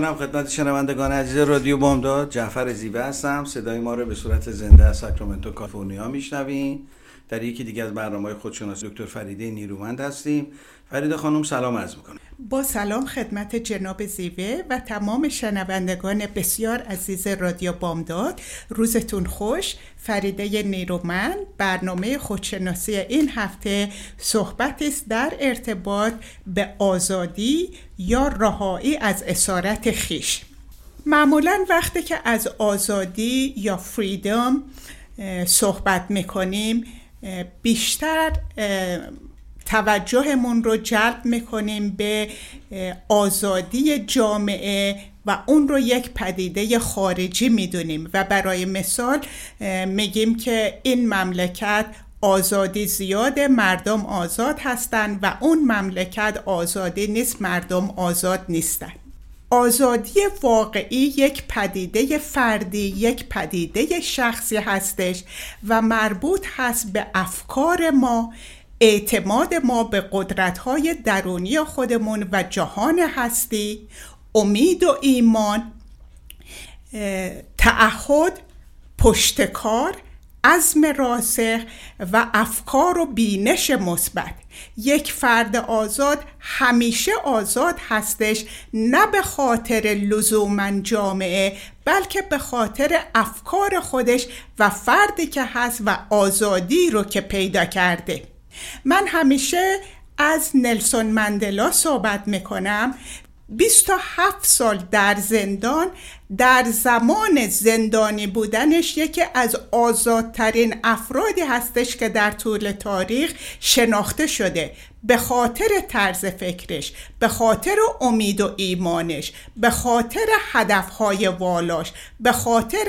می‌کنم خدمت شنوندگان عزیز رادیو بامداد. جعفر زیبه هستم. صدای ما رو به صورت زنده از ساکرامنتو کالیفرنیا میشنوین. در یکی دیگه از برنامه خودشناسی دکتر فریده نیرومند هستیم. فریده خانم سلام عرض می‌کنم. با سلام خدمت جناب زیوه و تمام شنوندگان بسیار عزیز رادیو بامداد. روزتون خوش. فریده نیرومند برنامه خودشناسی این هفته صحبت است در ارتباط به آزادی یا رهایی از اسارت خیش. معمولا وقتی که از آزادی یا فریدم صحبت می‌کنیم بیشتر توجهمون رو جلب می‌کنیم به آزادی جامعه و اون رو یک پدیده خارجی می‌دونیم و برای مثال میگیم که این مملکت آزادی زیاد مردم آزاد هستند و اون مملکت آزادی نیست مردم آزاد نیستند آزادی واقعی یک پدیده فردی یک پدیده شخصی هستش و مربوط هست به افکار ما اعتماد ما به قدرت‌های درونی خودمون و جهان هستی امید و ایمان تعهد پشتکار عزم راسخ و افکار و بینش مثبت. یک فرد آزاد همیشه آزاد هستش نه به خاطر لزوما جامعه بلکه به خاطر افکار خودش و فردی که هست و آزادی رو که پیدا کرده. من همیشه از نلسون مندلا صحبت می‌کنم. 27 سال در زندان در زمان زندانی بودنش یکی از آزادترین افرادی هستش که در طول تاریخ شناخته شده. به خاطر طرز فکرش به خاطر امید و ایمانش به خاطر هدفهای والاش به خاطر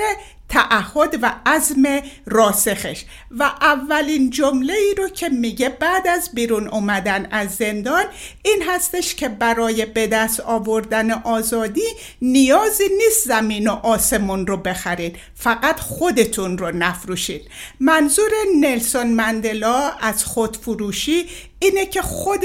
تعهد و عزم راسخش. و اولین جمله ای رو که میگه بعد از بیرون اومدن از زندان این هستش که برای به دست آوردن آزادی نیازی نیست زمین و آسمون رو بخرید. فقط خودتون رو نفروشید. منظور نلسون مندلا از خودفروشی اینه که خود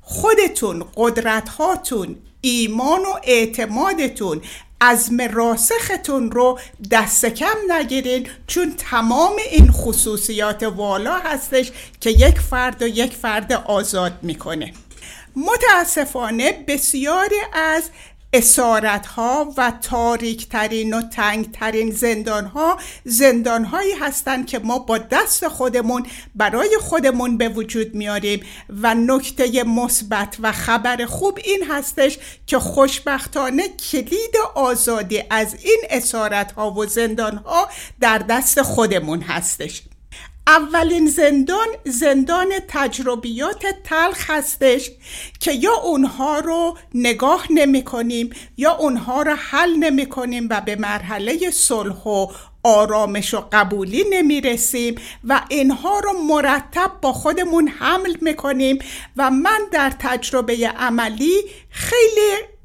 خودتون قدرت هاتون ایمان و اعتمادتون عزم راسختون رو دست کم نگیرین چون تمام این خصوصیات والا هستش که یک فرد و یک فرد آزاد می‌کنه. متاسفانه بسیاری از اسارت ها و تاریک ترین و تنگ ترین زندان ها زندان هایی هستند که ما با دست خودمون برای خودمون به وجود میاریم. و نکته مثبت و خبر خوب این هستش که خوشبختانه کلید آزادی از این اسارت ها و زندان ها در دست خودمون هستش. اولین زندان زندان تجربیات تلخ هستش که یا اونها رو نگاه نمی کنیم یا اونها رو حل نمی کنیم و به مرحله صلح و آرامش و قبولی نمی رسیم و اینها رو مرتب با خودمون حمل می کنیم و من در تجربه عملی خیلی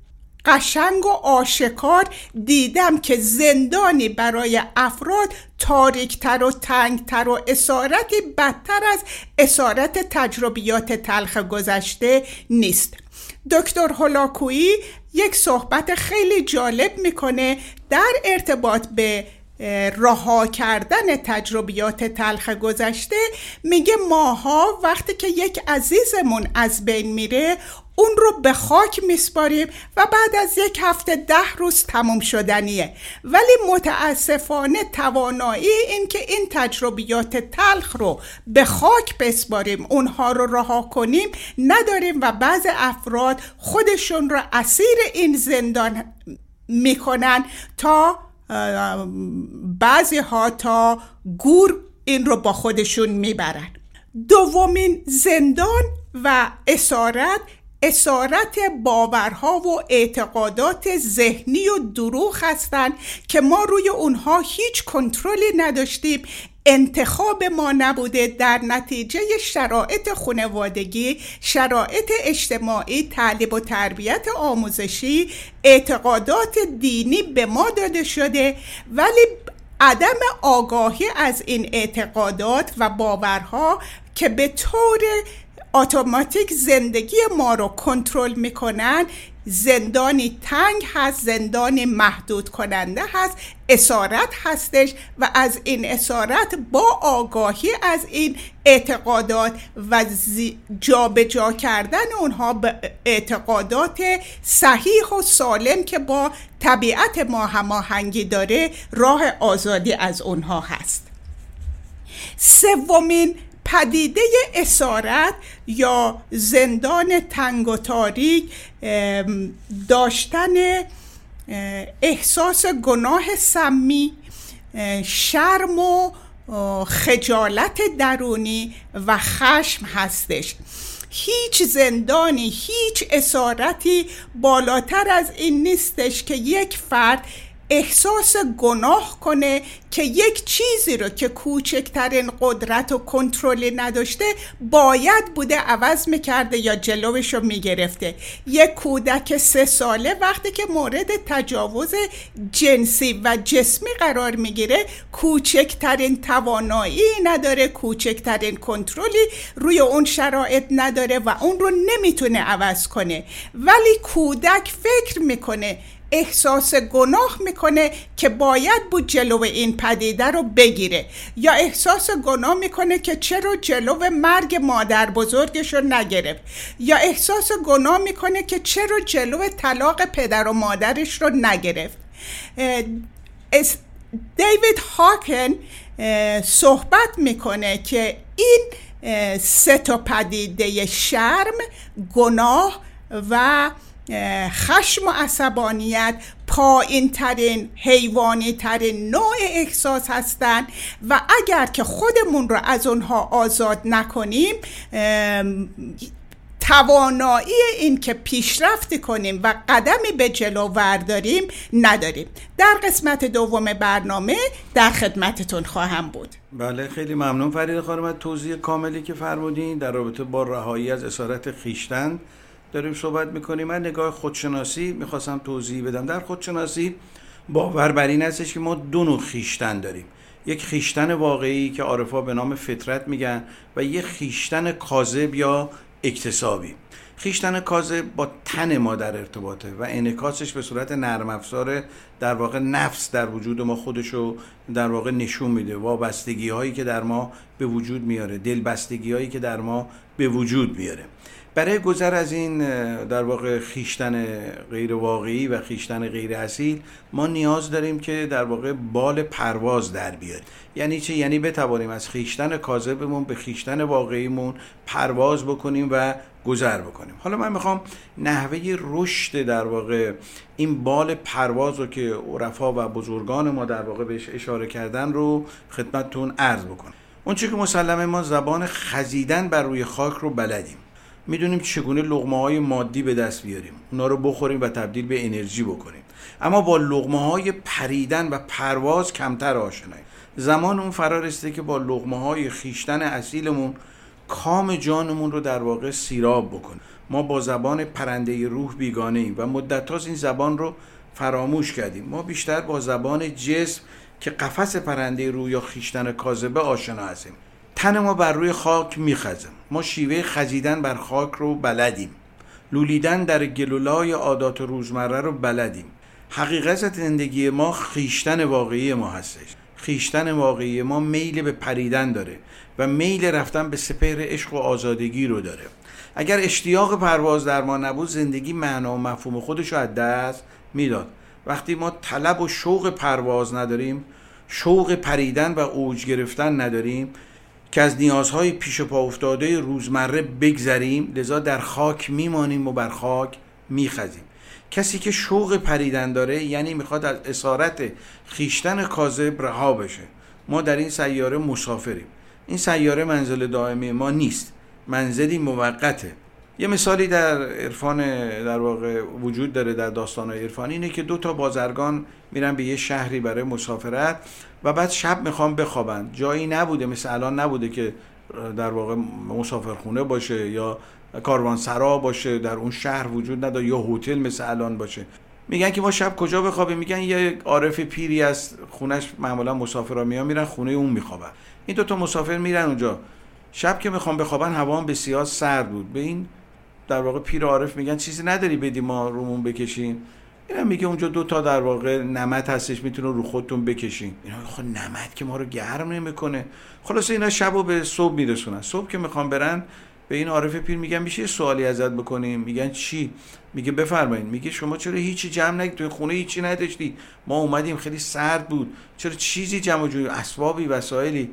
قشنگ و آشکار دیدم که زندانی برای افراد تاریکتر و تنگتر و اسارتی بدتر از اسارت تجربیات تلخ گذشته نیست. دکتر هولاکویی یک صحبت خیلی جالب می‌کنه در ارتباط به رها کردن تجربیات تلخ گذشته. میگه ماها وقتی که یک عزیزمون از بین میره اون رو به خاک میسپاریم و بعد از یک هفته ده روز تموم شدنیه. ولی متاسفانه توانایی این که این تجربیات تلخ رو به خاک بسپاریم اونها رو رها کنیم نداریم و بعض افراد خودشون رو اسیر این زندان می‌کنن تا بعضی ها تا گور این رو با خودشون می‌برن. دومین زندان و اسارت اسارت باورها و اعتقادات ذهنی و دروغ هستند که ما روی اونها هیچ کنترلی نداشتیم. انتخاب ما نبوده در نتیجه شرایط خانوادگی شرایط اجتماعی تعلیم و تربیت آموزشی اعتقادات دینی به ما داده شده. ولی عدم آگاهی از این اعتقادات و باورها که به طور اتوماتیک زندگی ما رو کنترل می‌کنن. زندانی تنگ هست زندانی محدود کننده هست. اسارت هستش و از این اسارت با آگاهی از این اعتقادات و جابجا جا کردن اونها به اعتقادات صحیح و سالم که با طبیعت ما هماهنگی داره راه آزادی از اونها هست. سومین پدیده اسارت یا زندان تنگ و تاریک داشتن احساس گناه سمی شرم و خجالت درونی و خشم هستش. هیچ زندانی هیچ اسارتی بالاتر از این نیستش که یک فرد احساس گناه کنه که یک چیزی رو که کوچکترین قدرت و کنترلی نداشته باید بوده عوض می‌کرده یا جلوش رو می‌گرفته. یک کودک سه ساله وقتی که مورد تجاوز جنسی و جسمی قرار می‌گیره کوچکترین توانایی نداره کوچکترین کنترلی روی اون شرایط نداره و اون رو نمی‌تونه عوض کنه. ولی کودک فکر می‌کنه احساس گناه می‌کنه که باید بود جلو این پدیده رو بگیره. یا احساس گناه می‌کنه که چرا جلو مرگ مادر بزرگش رو نگرفت. یا احساس گناه می‌کنه که چرا جلو طلاق پدر و مادرش رو نگرفت. دیوید هاکن صحبت می‌کنه که این سه تا پدیده شرم گناه و خشم و عصبانیت پایین ترین حیوانی ترین نوع احساس هستند و اگر که خودمون رو از اونها آزاد نکنیم توانایی این که پیشرفت کنیم و قدمی به جلو ورداریم نداریم. در قسمت دوم برنامه در خدمتتون خواهم بود. بله خیلی ممنون فرید خانم توضیح کاملی که فرمودین در رابطه با رهایی از اسارت خیشتن. داریم صحبت می‌کنیم. من نگاه خودشناسی می‌خواستم توضیح بدم. در خودشناسی باور بر این هستش که ما دو نوع خیشتن داریم. یک خیشتن واقعی که عارفا به نام فطرت میگن و یک خیشتن کاذب یا اکتسابی. خیشتن کاذب با تن ما در ارتباطه و انعکاسش به صورت نرم افزار در واقع نفس در وجود ما خودشو در واقع نشون میده. وابستگی هایی که در ما به وجود میاره دلبستگی هایی که در ما به وجود میاره. برای گذر از این در واقع خیشتن غیر واقعی و خیشتن غیر اصیل ما نیاز داریم که در واقع بال پرواز در بیاریم یعنی چه یعنی بتوانیم از خیشتن کاذبمون به خیشتن واقعیمون پرواز بکنیم و گذر بکنیم. حالا من می‌خوام نحوه رشد در واقع این بال پرواز رو که عرفا و بزرگان ما در واقع بهش اشاره کردن رو خدمتتون عرض بکنم. اون که مسلمه ما زبان خزیدن بر روی خاک رو بلدیم. می‌دونیم چگونه لغمه های مادی به دست بیاریم. اونا رو بخوریم و تبدیل به انرژی بکنیم. اما با لغمه های پریدن و پرواز کمتر آشناییم زمان اون فرا که با لغمه های خیشتن اصیلمون کام جانمون رو در واقع سیراب بکنیم. ما با زبان پرنده روح بیگانه ایم و مدت این زبان رو فراموش کردیم. ما بیشتر با زبان جسم که قفس پرنده روح یا خیشتن کاذبه آشنا هستیم. تن ما بر روی خاک میخزم ما شیوه خزیدن بر خاک رو بلدیم. لولیدن در گلولای عادات روزمره رو بلدیم. حقیقت زندگی ما خیشتن واقعی ما هستش. خیشتن واقعی ما میل به پریدن داره و میل رفتن به سپهر عشق و آزادگی رو داره. اگر اشتیاق پرواز در ما نبود زندگی معنا و مفهوم خودش رو از دست می‌داد. وقتی ما طلب و شوق پرواز نداریم شوق پریدن و اوج گرفتن نداریم که از نیازهای پیش پا افتاده روزمره بگذریم لذا در خاک میمانیم و بر خاک میخزیم. کسی که شوق پریدن داره یعنی می‌خواد از اسارت خیشتن کاذب رها بشه. ما در این سیاره مسافریم. این سیاره منزل دائمی ما نیست. منزلی موقته. یه مثالی در عرفان در واقع وجود داره در داستان عرفانی اینه که دو تا بازرگان میرن به یه شهری برای مسافرت و بعد شب می‌خوام بخوابن. جایی نبوده مثل الان نبوده که در واقع مسافرخونه باشه یا کاروانسرا باشه در اون شهر وجود نداره یا هتل مثل الان باشه. میگن که ما شب کجا بخوابیم؟ میگن یه عارف پیری از خونش معمولا مسافرا میان میرن خونه اون میخوابن. این دو تا مسافر میرن اونجا. شب که می‌خوام بخوابن هوا بسیار سرد بود. به این در واقع پیر عارف میگن چیزی نداری بدی ما رومون بکشیم. اینا میگه اونجا دو تا در واقع نمد هستش می‌تونه رو خودتون بکشین. اینا خب نمد که ما رو گرم نمی‌کنه. خلاص اینا شب به صبح میرسونن. صبح که می‌خوام برن به این عارف پیر میگن میشه سوالی ازت بکنیم؟ میگن چی؟ میگه بفرمایید. میگه شما چرا هیچی جمع نگی توی خونه هیچی نداشتی؟ ما اومدیم خیلی سرد بود. چرا چیزی جمع جوی اسبابی وسایلی.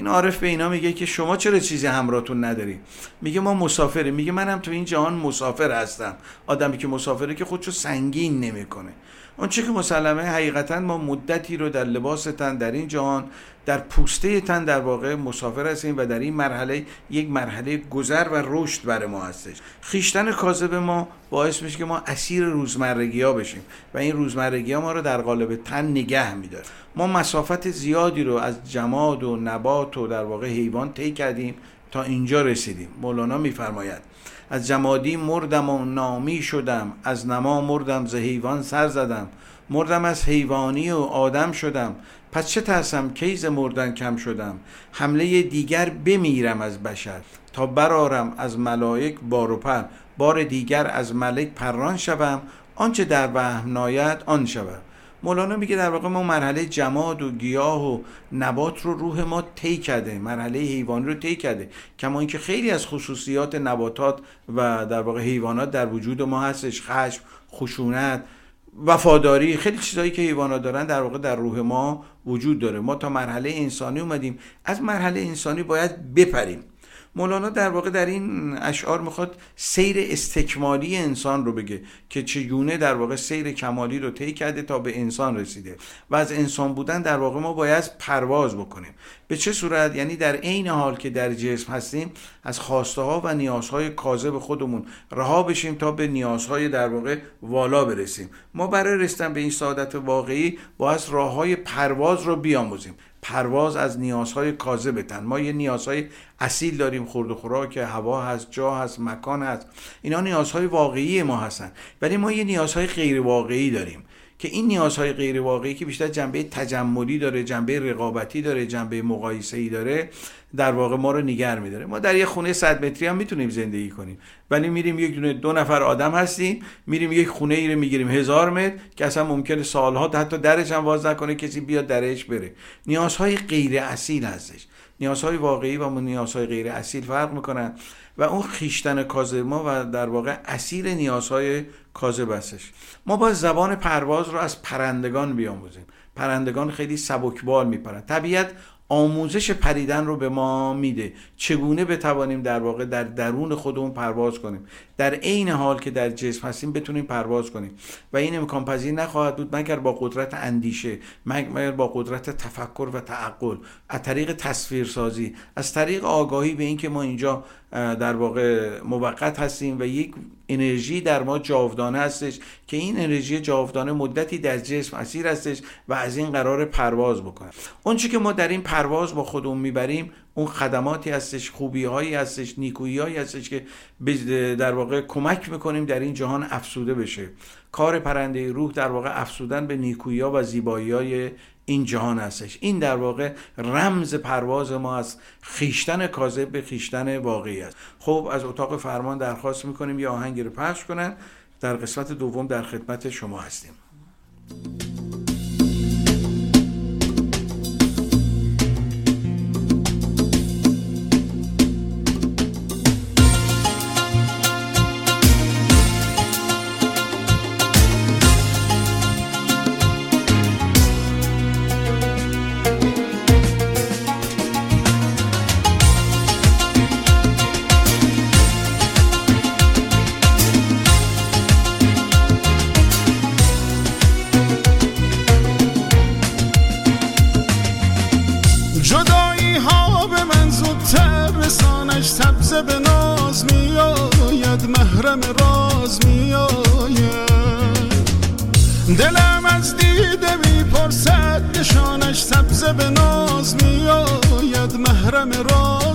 این عارف به اینا میگه که شما چرا چیزی همراهتون نداری؟ میگه ما مسافریم. میگه منم تو این جهان مسافر هستم. آدمی که مسافره که خودشو سنگین نمی‌کنه. اون چه که مسلمه حقیقتا ما مدتی رو در لباس تن در این جهان در پوسته تن در واقع مسافر هستیم و در این مرحله یک مرحله گذر و رشد برای ما هستش. خیشتن کاذب ما باعث میشه که ما اسیر روزمرگی ها بشیم و این روزمرگی ها ما رو در قالب تن نگه میداره. ما مسافت زیادی رو از جماد و نبات و در واقع حیوان طی کردیم تا اینجا رسیدیم. مولانا میفرماید از جمادی مردم و نامی شدم از نما مردم ز حیوان سر زدم. مردم از حیوانی و آدم شدم. پس چه ترسم کیز مردن کم شدم؟ حمله دیگر بمیرم از بشر. تا برارم از ملائک بار و پر. بار دیگر از ملک پران شوم. آنچه در وهم ناید آن شوم. مولانا میگه در واقع ما مرحله جماد و گیاه و نبات رو روح ما طی کرده مرحله حیوانی رو طی کرده. کما اینکه خیلی از خصوصیات نباتات و در واقع حیوانات در وجود ما هستش خشم خشونت وفاداری خیلی چیزایی که حیوانات دارن در واقع در روح ما وجود داره. ما تا مرحله انسانی اومدیم. از مرحله انسانی باید بپریم. مولانا در واقع در این اشعار می‌خواد سیر استکمالی انسان رو بگه که چگونه در واقع سیر کمالی رو طی کرده تا به انسان رسیده و از انسان بودن در واقع ما باید پرواز بکنیم. به چه صورت؟ یعنی در عین حال که در جسم هستیم از خواسته ها و نیازهای کاذب خودمون رها بشیم تا به نیازهای در واقع والا برسیم. ما برای رسیدن به این سعادت واقعی باید راه های پرواز رو بیاموزیم. پرواز از نیازهای کاذبتن ما یه نیازهای اصیل داریم خورد و خوراک هوا هست جا هست مکان هست. اینا نیازهای واقعی ما هستن. ولی ما یه نیازهای غیر واقعی داریم. که این نیازهای غیر واقعی که بیشتر جنبه تجملی داره جنبه رقابتی داره جنبه مقایسه‌ای داره در واقع ما رو نگر میداره. ما در یه خونه 100 متری هم می‌تونیم زندگی کنیم. ولی میریم یک دونه دو نفر آدم هستیم میریم یک خونه ای رو می‌گیریم هزار متر که اصلا ممکنه سالها حتی درش هم باز نکنه کسی بیاد درش بره. نیازهای غیر اصیل هستش. نیازهای واقعی و نیازهای غیر اصیل فرق می‌کنن. و اون خیشتن کاذب ما و در واقع اسیر نیازهای کاذب هستش. ما با زبان پرواز رو از پرندگان بیاموزیم. پرندگان خیلی سبکبال میپرن. طبیعت آموزش پریدن رو به ما میده. چگونه بتوانیم در واقع در درون خودمون پرواز کنیم؟ در عین حال که در جسم هستیم بتونیم پرواز کنیم. و این امکان پذیر نخواهد بود مگر با قدرت اندیشه مگر با قدرت تفکر و تعقل. از طریق تصویرسازی از طریق آگاهی به اینکه ما اینجا در واقع موقت هستیم و یک انرژی در ما جاودانه هستش که این انرژی جاودانه مدتی در جسم اسیر هستش و از این قرار پرواز بکنه. اون که ما در این پرواز با خودمون می‌بریم اون خدماتی هستش خوبی هایی هستش نیکویی هایی هستش که در واقع کمک می‌کنیم در این جهان افسوده بشه. کار پرنده روح در واقع افسودن به نیکویی ها و زیبایی های این جهان هستش. این در واقع رمز پرواز ما از خیشتن کاذب به خیشتن واقعی است. خب از اتاق فرمان درخواست می‌کنیم یه آهنگی رو پخش کنن. در قسمت دوم در خدمت شما هستیم. میآید محرم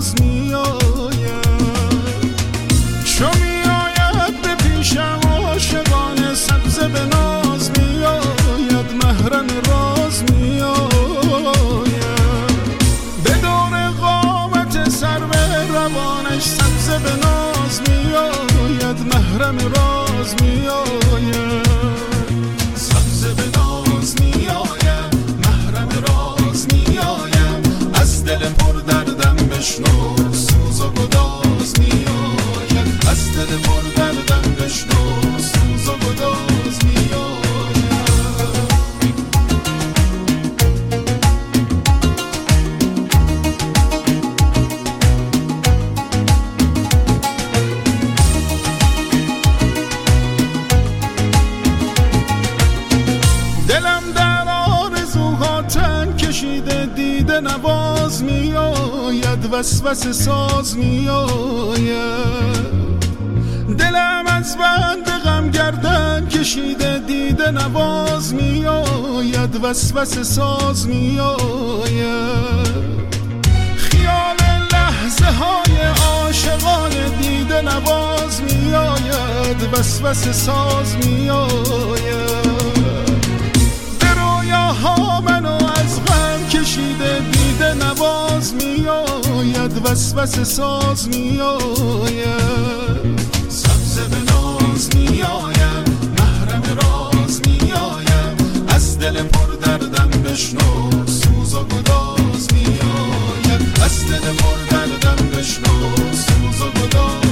وسوسه ساز میآید دلم از بند غم گردن کشیده دیده نواز میآید وسوسه ساز میآید خیال لحظه های عاشقان دیده نواز میآید وسوسه ساز میآید به رویاها منو از غم کشیده دیده نواز میآید وسوسه ساز میآید. سبز به ناز میآید. محرم راز میآید. از دل پر دردم بشنو. سوز و گداز میآید. از دل پر دردم بشنو. سوز و گداز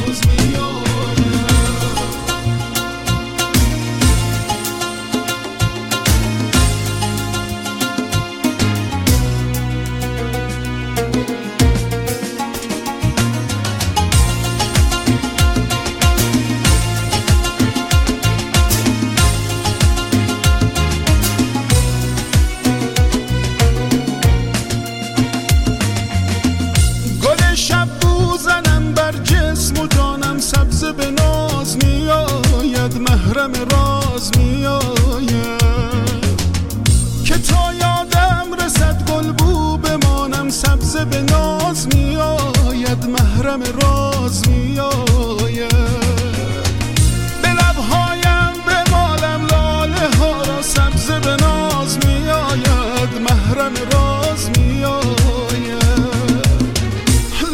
به ناز میآید محرم راز میآید. به لبهایم به مالم لاله ها را سبز به ناز میآید محرم راز میآید.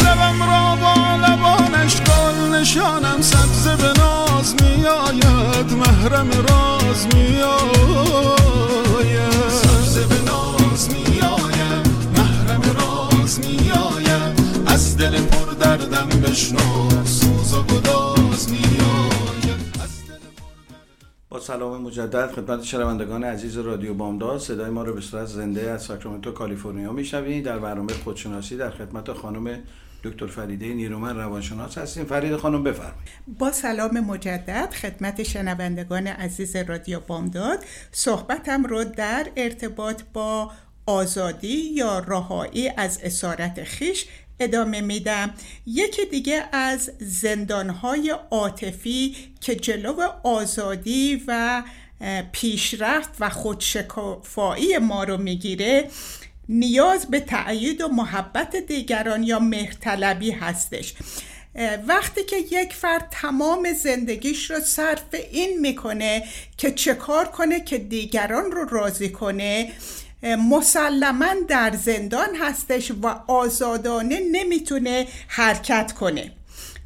لبم را با لبانش گل نشانم سبز به ناز میآید محرم راز میآید. پر دردم بشنو سوز و گداز با سلام مجدد خدمت شنوندگان عزیز رادیو بامداد. صدای ما رو به صورت زنده از ساکرامنتو کالیفرنیا میشنوید. در برنامه خودشناسی در خدمت خانم دکتر فریده نیرومن روانشناس هستیم. فرید خانم بفرمایید. با سلام مجدد خدمت شنوندگان عزیز رادیو بامداد. صحبتم رو در ارتباط با آزادی یا رهایی از اسارت خیش ادامه میدم. یکی دیگه از زندانهای عاطفی که جلو آزادی و پیشرفت و خودشکافایی ما رو می‌گیره نیاز به تأیید و محبت دیگران یا مهرطلبی هستش. وقتی که یک فرد تمام زندگیش رو صرف این می‌کنه که چه کار کنه که دیگران رو راضی کنه مسلما در زندان هستش و آزادانه نمی‌تونه حرکت کنه.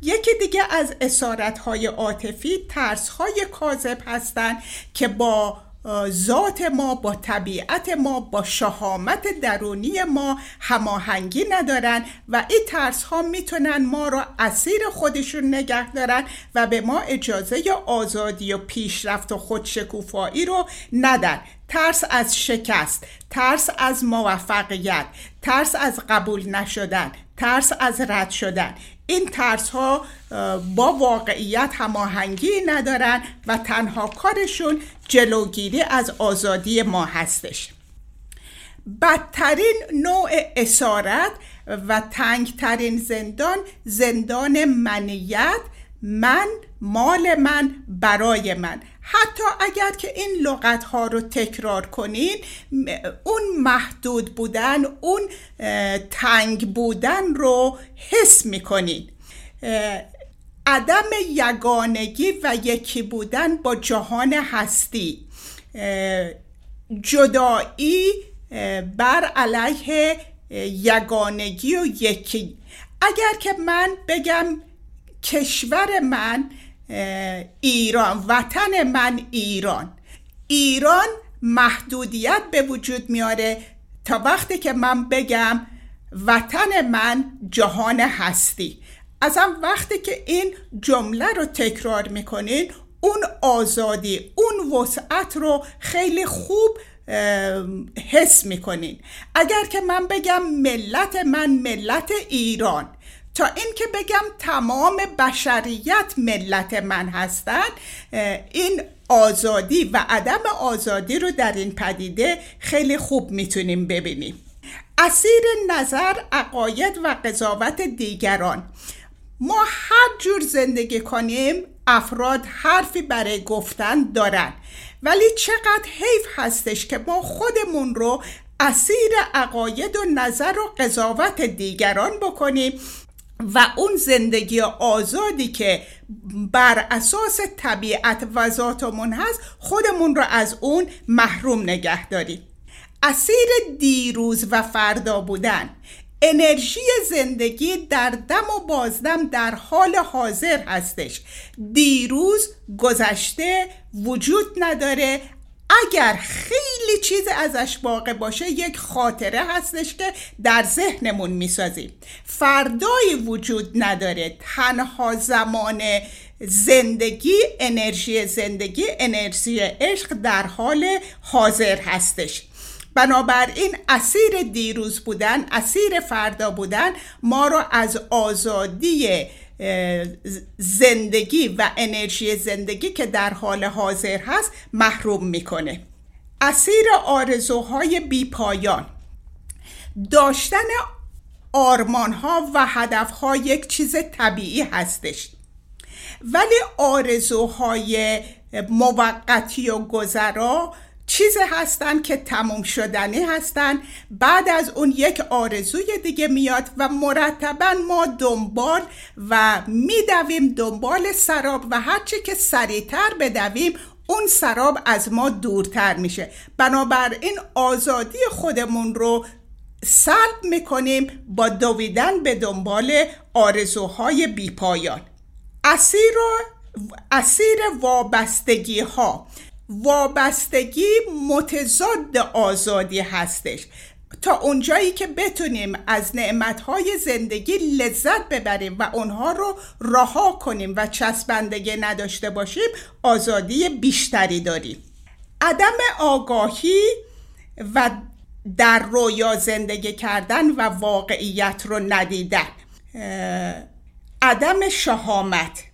یکی دیگه از اسارتهای عاطفی ترسهای کاذب هستند که با ذات ما با طبیعت ما با شهامت درونی ما هماهنگی ندارن و این ترس ها می‌تونن ما را اسیر خودشون نگه دارن و به ما اجازه آزادی و پیشرفت و خودشکوفایی رو ندن. ترس از شکست ترس از موفقیت ترس از قبول نشدن ترس از رد شدن. این ترس ها با واقعیت هماهنگی ندارن و تنها کارشون جلوگیری از آزادی ما هستش. بدترین نوع اسارت و تنگترین زندان زندان منیت من مال من برای من. حتی اگر که این لغت ها رو تکرار کنین اون محدود بودن اون تنگ بودن رو حس می‌کنین. عدم یگانگی و یکی بودن با جهان هستی. جدایی بر علیه یگانگی و یکی. اگر که من بگم کشور من ایران وطن من ایران. ایران محدودیت به وجود میاره تا وقتی که من بگم وطن من جهان هستی. از هم وقتی که این جمله رو تکرار می‌کنین اون آزادی اون وسعت رو خیلی خوب حس می‌کنین. اگر که من بگم ملت من ملت ایران تا اینکه بگم تمام بشریت ملت من هستند این آزادی و عدم آزادی رو در این پدیده خیلی خوب می‌تونیم ببینیم. اسیر نظر عقاید و قضاوت دیگران. ما هر جور زندگی کنیم افراد حرفی برای گفتن دارن. ولی چقدر حیف هستش که ما خودمون رو اسیر عقاید و نظر و قضاوت دیگران بکنیم و اون زندگی آزادی که بر اساس طبیعت و ذاتمون هست خودمون رو از اون محروم نگه داریم. اسیر دیروز و فردا بودن. انرژی زندگی در دم و بازدم در حال حاضر هستش. دیروز گذشته وجود نداره اگر خیلی چیز ازش باقی باشه یک خاطره هستش که در ذهنمون می‌سازیم. فردایی وجود نداره. تنها زمان زندگی انرژی زندگی انرژی عشق در حال حاضر هستش. بنابراین اسیر دیروز بودن اسیر فردا بودن ما رو از آزادی زندگی و انرژی زندگی که در حال حاضر هست محروم می‌کنه. اسیر آرزوهای بیپایان داشتن آرمان ها و هدف ها یک چیز طبیعی هستش. ولی آرزوهای موقتی و گذرا چیزی هستن که تموم شدنی هستن. بعد از اون یک آرزوی دیگه میاد و مرتبا ما دنبال و میدویم دنبال سراب و هرچی که سریعتر بدویم اون سراب از ما دورتر میشه. بنابراین آزادی خودمون رو سلب می‌کنیم با دویدن به دنبال آرزوهای بیپایان. اسیر اسیر وابستگی ها وابستگی متضاد آزادی هستش. تا اونجایی که بتونیم از نعمتهای زندگی لذت ببریم و اونها رو رها کنیم و چسبندگی نداشته باشیم آزادی بیشتری داریم. عدم آگاهی و در رویا زندگی کردن و واقعیت رو ندیدن. عدم شهامت.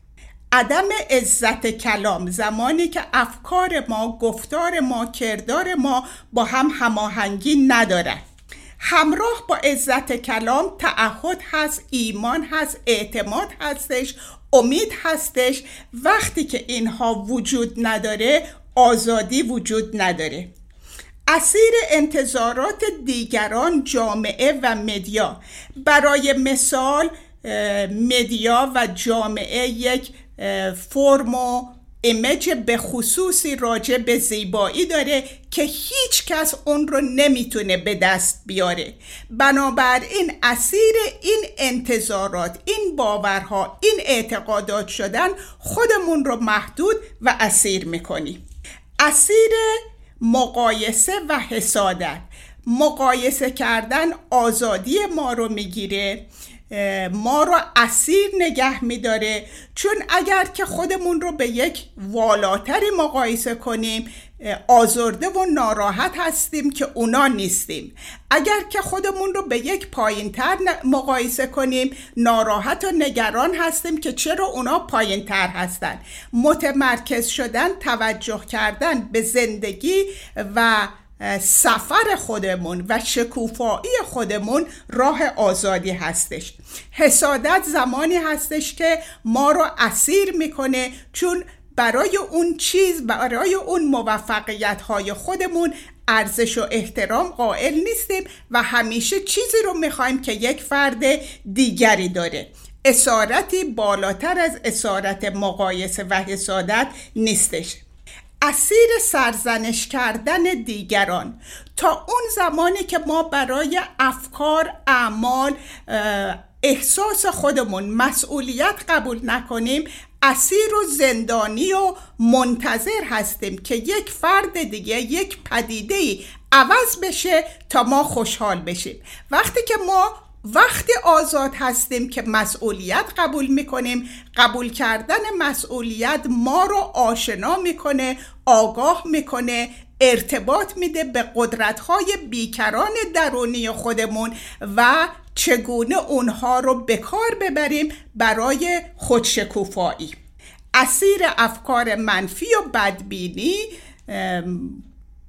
عدم عزت کلام. زمانی که افکار ما گفتار ما کردار ما با هم هماهنگی نداره همراه با عزت کلام تعهد هست ایمان هست اعتماد هستش امید هستش. وقتی که اینها وجود نداره آزادی وجود نداره. اسیر انتظارات دیگران جامعه و مدیا. برای مثال مدیا و جامعه یک فرم و ایمج به خصوصی راجع به زیبایی داره که هیچ کس اون رو نمی‌تونه به دست بیاره. بنابراین اسیر این انتظارات این باورها این اعتقادات شدن خودمون رو محدود و اسیر می‌کنیم. اسیر مقایسه و حسادت. مقایسه کردن آزادی ما رو می‌گیره. ما رو اسیر نگه میداره. چون اگر که خودمون رو به یک والاتری مقایسه کنیم آزرده و ناراحت هستیم که اونا نیستیم. اگر که خودمون رو به یک پایین تر مقایسه کنیم ناراحت و نگران هستیم که چرا اونا پایین تر هستن. متمرکز شدن توجه کردن به زندگی و سفر خودمون و شکوفایی خودمون راه آزادی هستش. حسادت زمانی هستش که ما رو اسیر می‌کنه چون برای اون چیز برای اون موفقیت های خودمون ارزش و احترام قائل نیستیم و همیشه چیزی رو می‌خوایم که یک فرد دیگری داره. اسارتی بالاتر از اسارت مقایسه و حسادت نیستش. اسیر سرزنش کردن دیگران. تا اون زمانی که ما برای افکار اعمال احساس خودمون مسئولیت قبول نکنیم اسیر و زندانی و منتظر هستیم که یک فرد دیگه یک پدیده ای عوض بشه تا ما خوشحال بشیم. وقتی که ما وقتی آزاد هستیم که مسئولیت قبول می‌کنیم قبول کردن مسئولیت ما رو آشنا می‌کنه آگاه می‌کنه ارتباط میده به قدرت‌های بیکران درونی خودمون و چگونه اونها رو به کار ببریم برای خودشکوفایی. اسیر افکار منفی و بدبینی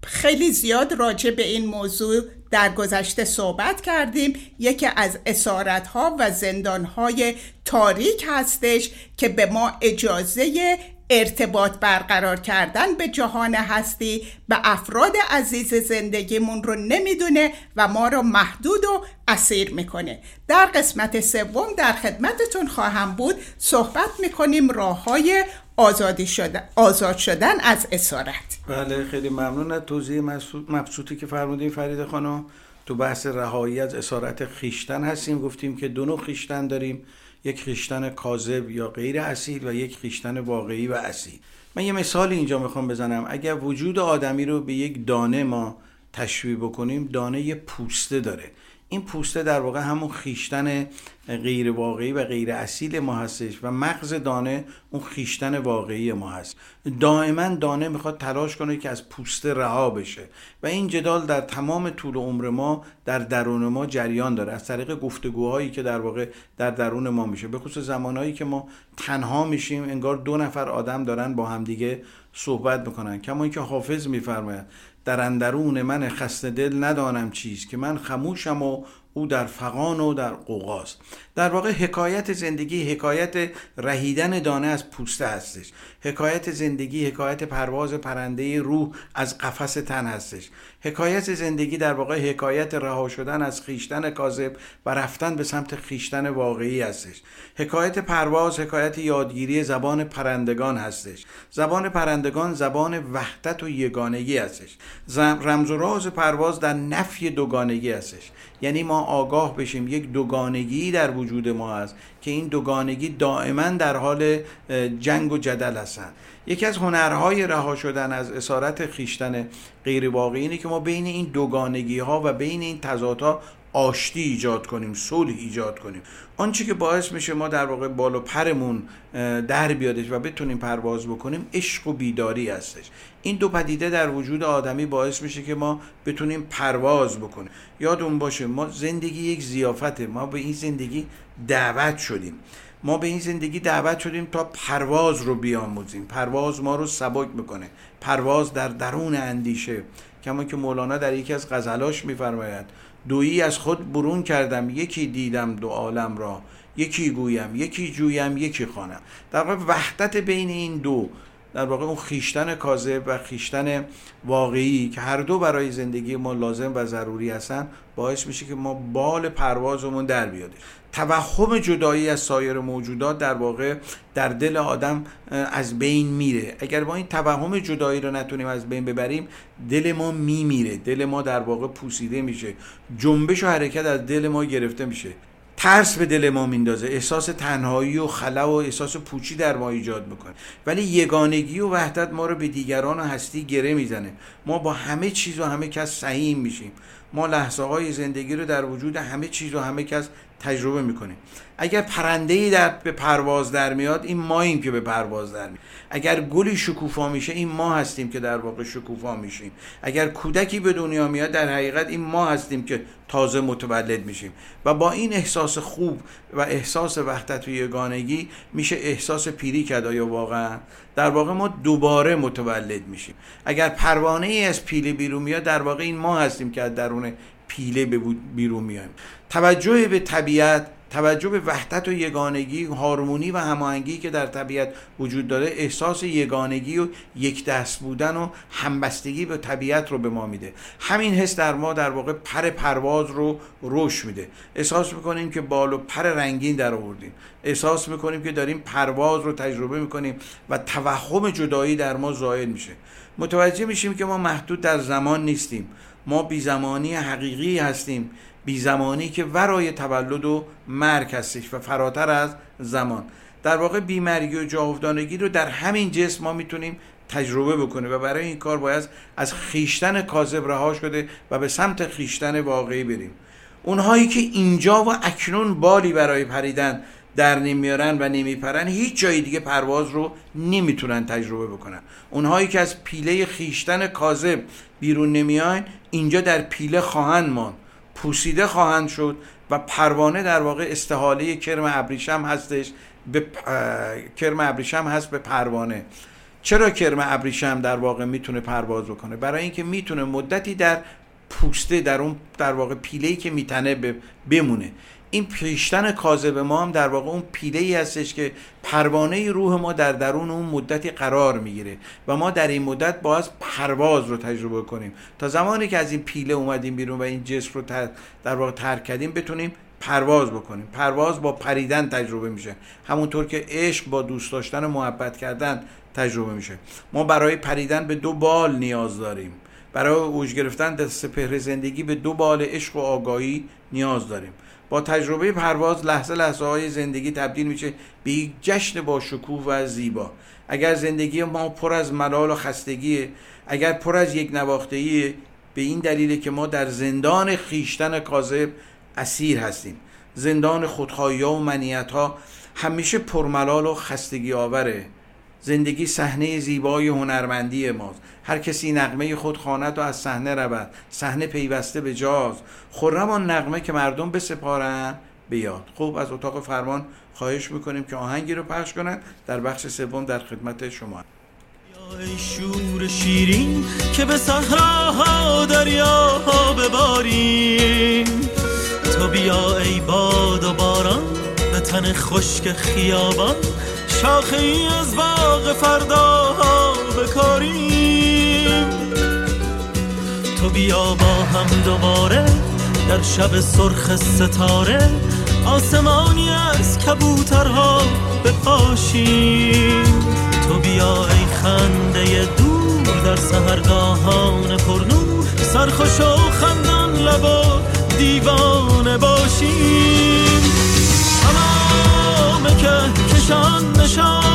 خیلی زیاد راجع به این موضوع در گذشته صحبت کردیم. یکی از اسارت ها و زندان های تاریک هستش که به ما اجازه ارتباط برقرار کردن به جهان هستی. به افراد عزیز زندگیمون رو نمی‌دونه و ما رو محدود و اسیر می‌کنه. در قسمت سوم در خدمتتون خواهم بود. صحبت می‌کنیم راه های آزادی شدن، آزاد شدن از اسارت. بله خیلی ممنون از توضیح مبسوطی که فرمودین فرید خانم. تو بحث رهایی از اسارت خیشتن هستیم. گفتیم که دو نوع خیشتن داریم. یک خیشتن کاذب یا غیر اصیل و یک خیشتن واقعی و اصیل. من یه مثال اینجا می‌خوام بزنم. اگر وجود آدمی رو به یک دانه ما تشبیه بکنیم دانه یه پوسته داره. این پوسته در واقع همون خیشتن غیر واقعی و غیر اصیل ما هستش و مغز دانه اون خیشتن واقعی ما هست. دائما دانه می‌خواد تلاش کنه که از پوسته رها بشه و این جدال در تمام طول عمر ما در درون ما جریان داره. از طریق گفتگوهایی که در واقع در درون ما میشه. به خصوص زمانهایی که ما تنها میشیم انگار دو نفر آدم دارن با همدیگه صحبت می‌کنن. کما اینکه حافظ میفرماید در اندرون من خسته دل ندانم چیست که من خموشم و او در فقان و در قوقاست در واقع حکایت زندگی حکایت رهیدن دانه از پوسته هستش. حکایت زندگی حکایت پرواز پرنده روح از قفس تن هستش. حکایت زندگی در واقع حکایت رها شدن از خیشتن کاذب و رفتن به سمت خیشتن واقعی هستش. حکایت پرواز حکایت یادگیری زبان پرندگان هستش. زبان پرندگان زبان وحدت و یگانگی هستش. رمز و راز پرواز در نفی دوگانگی هستش. یعنی ما آگاه بشیم. یک دوگانگی در وجود ما هست که این دوگانگی دائما در حال جنگ و جدل هستند. یکی از هنرهای رها شدن از اسارت خیشتن غیر واقعی اینه که ما بین این دوگانگی ها و بین این تضادها آشتی ایجاد کنیم صلح ایجاد کنیم. آنچه که باعث میشه ما در واقع بال و پرمون در بیادش و بتونیم پرواز بکنیم عشق و بیداری هستش. این دو پدیده در وجود آدمی باعث میشه که ما بتونیم پرواز بکنیم. یادون باشه ما زندگی یک زیافته ما به این زندگی دعوت شدیم. ما به این زندگی دعوت شدیم تا پرواز رو بیاموزیم. پرواز ما رو سبک می‌کنه پرواز در درون اندیشه. کما که مولانا در یکی از غزلاش میفرماید دویی از خود برون کردم یکی دیدم دو عالم را یکی گویم یکی جویم یکی خوانم. در واقع وحدت بین این دو در واقع اون خیشتن کاذب و خیشتن واقعی که هر دو برای زندگی ما لازم و ضروری هستن باعث میشه که ما بال پروازمون در بیاده توهم جدایی از سایر موجودات در واقع در دل آدم از بین میره. اگر ما این توهم جدایی رو نتونیم از بین ببریم دل ما میمیره. دل ما در واقع پوسیده میشه. جنبش و حرکت از دل ما گرفته میشه. ترس به دل ما میندازه. احساس تنهایی و خلا و احساس پوچی در ما ایجاد می‌کنه. ولی یگانگی و وحدت ما رو به دیگران و هستی گره می‌زنه. ما با همه چیز و همه کس سهیم میشیم. ما لحظه های زندگی رو در وجود همه چیز و همه کس تجربه می‌کنیم اگر پرنده ای در به پرواز در میاد این ماییم که به پرواز در میاد. اگر گلی شکوفا میشه این ما هستیم که در واقع شکوفا میشیم. اگر کودکی به دنیا میاد در حقیقت این ما هستیم که تازه متولد میشیم. و با این احساس خوب و احساس وحدت و یگانگی میشه احساس پیری کرد یا واقعا؟ در واقع ما دوباره متولد میشیم. اگر پروانه ای از پیله بیرون میاد در واقع این ما هستیم که از درون پیله به بیرون میایم. توجه به طبیعت توجه به وحدت و یگانگی هارمونی و هماهنگی که در طبیعت وجود داره احساس یگانگی و یک دست بودن و همبستگی به طبیعت رو به ما میده. همین حس در ما در واقع پر پرواز رو رشد میده. احساس می‌کنیم که بال و پر رنگین در آوردیم. احساس می‌کنیم که داریم پرواز رو تجربه می‌کنیم و توهم جدایی در ما زائد میشه. متوجه میشیم که ما محدود در زمان نیستیم. ما بی زمانی حقیقی هستیم بی زمانی که ورای تولد و مرگ هستش و فراتر از زمان. در واقع بیمرگی و جاودانگی رو در همین جسم ما می‌تونیم تجربه بکنیم و برای این کار باید از خیشتن کاذب رها شده و به سمت خیشتن واقعی بریم. اونهایی که اینجا و اکنون بالی برای پریدن در نمیارن و نمیپرن هیچ جای دیگه پرواز رو نمی‌تونن تجربه بکنن. اونهایی که از پیله خیشتن کاذب بیرون نمیاین اینجا در پیله خواهند ماند. پوسیده خواهند شد و پروانه در واقع استحاله کرم ابریشم هستش به کرم ابریشم هست به پروانه. چرا کرم ابریشم در واقع می‌تونه پرواز بکنه؟ برای اینکه می‌تونه مدتی در پوسته در اون در واقع پیله که میتنه بمونه. این پیشتن کاذب ما هم در واقع اون پیله ای هستش که پروانه روح ما در درون اون مدتی قرار می‌گیره و ما در این مدت باید پرواز رو تجربه کنیم. تا زمانی که از این پیله اومدیم بیرون و این جسم رو در واقع ترک کردیم بتونیم پرواز بکنیم. پرواز با پریدن تجربه میشه. همونطور که عشق با دوست داشتن و محبت کردن تجربه میشه. ما برای پریدن به دو بال نیاز داریم. برای اوج گرفتن در سپهر زندگی به دو بال عشق و آگاهی نیاز داریم. با تجربه پرواز لحظه لحظه های زندگی تبدیل میشه به یک جشن با شکوه و زیبا. اگر زندگی ما پر از ملال و خستگیه اگر پر از یک نواختگیه به این دلیله که ما در زندان خیشتن کاذب اسیر هستیم. زندان خودخواهی و منیت ها همیشه پرملال و خستگی آوره زندگی صحنه زیبای هنرمندی ماست. هر کسی نغمه خود خواند و از صحنه رود. صحنه پیوسته به جاز. خرم آن نغمه که مردم بسپارن بیاد خب از اتاق فرمان خواهش می‌کنیم که آهنگی رو پخش کنند در بخش سوم در خدمت شما. شور شیرین که به صحراها دریاها بباریم تو بیا ای باد و باران به تن خشک خیابان. شاخه ای از باغ فرداها بکاریم. تو بیا با هم دوباره در شب سرخ ستاره آسمانی از کبوترها بپاشیم. تو بیا ای خنده دور در سهرگاهان پرنور سرخوش و خندان لبا دیوانه باشیم. تمام که کشان نشان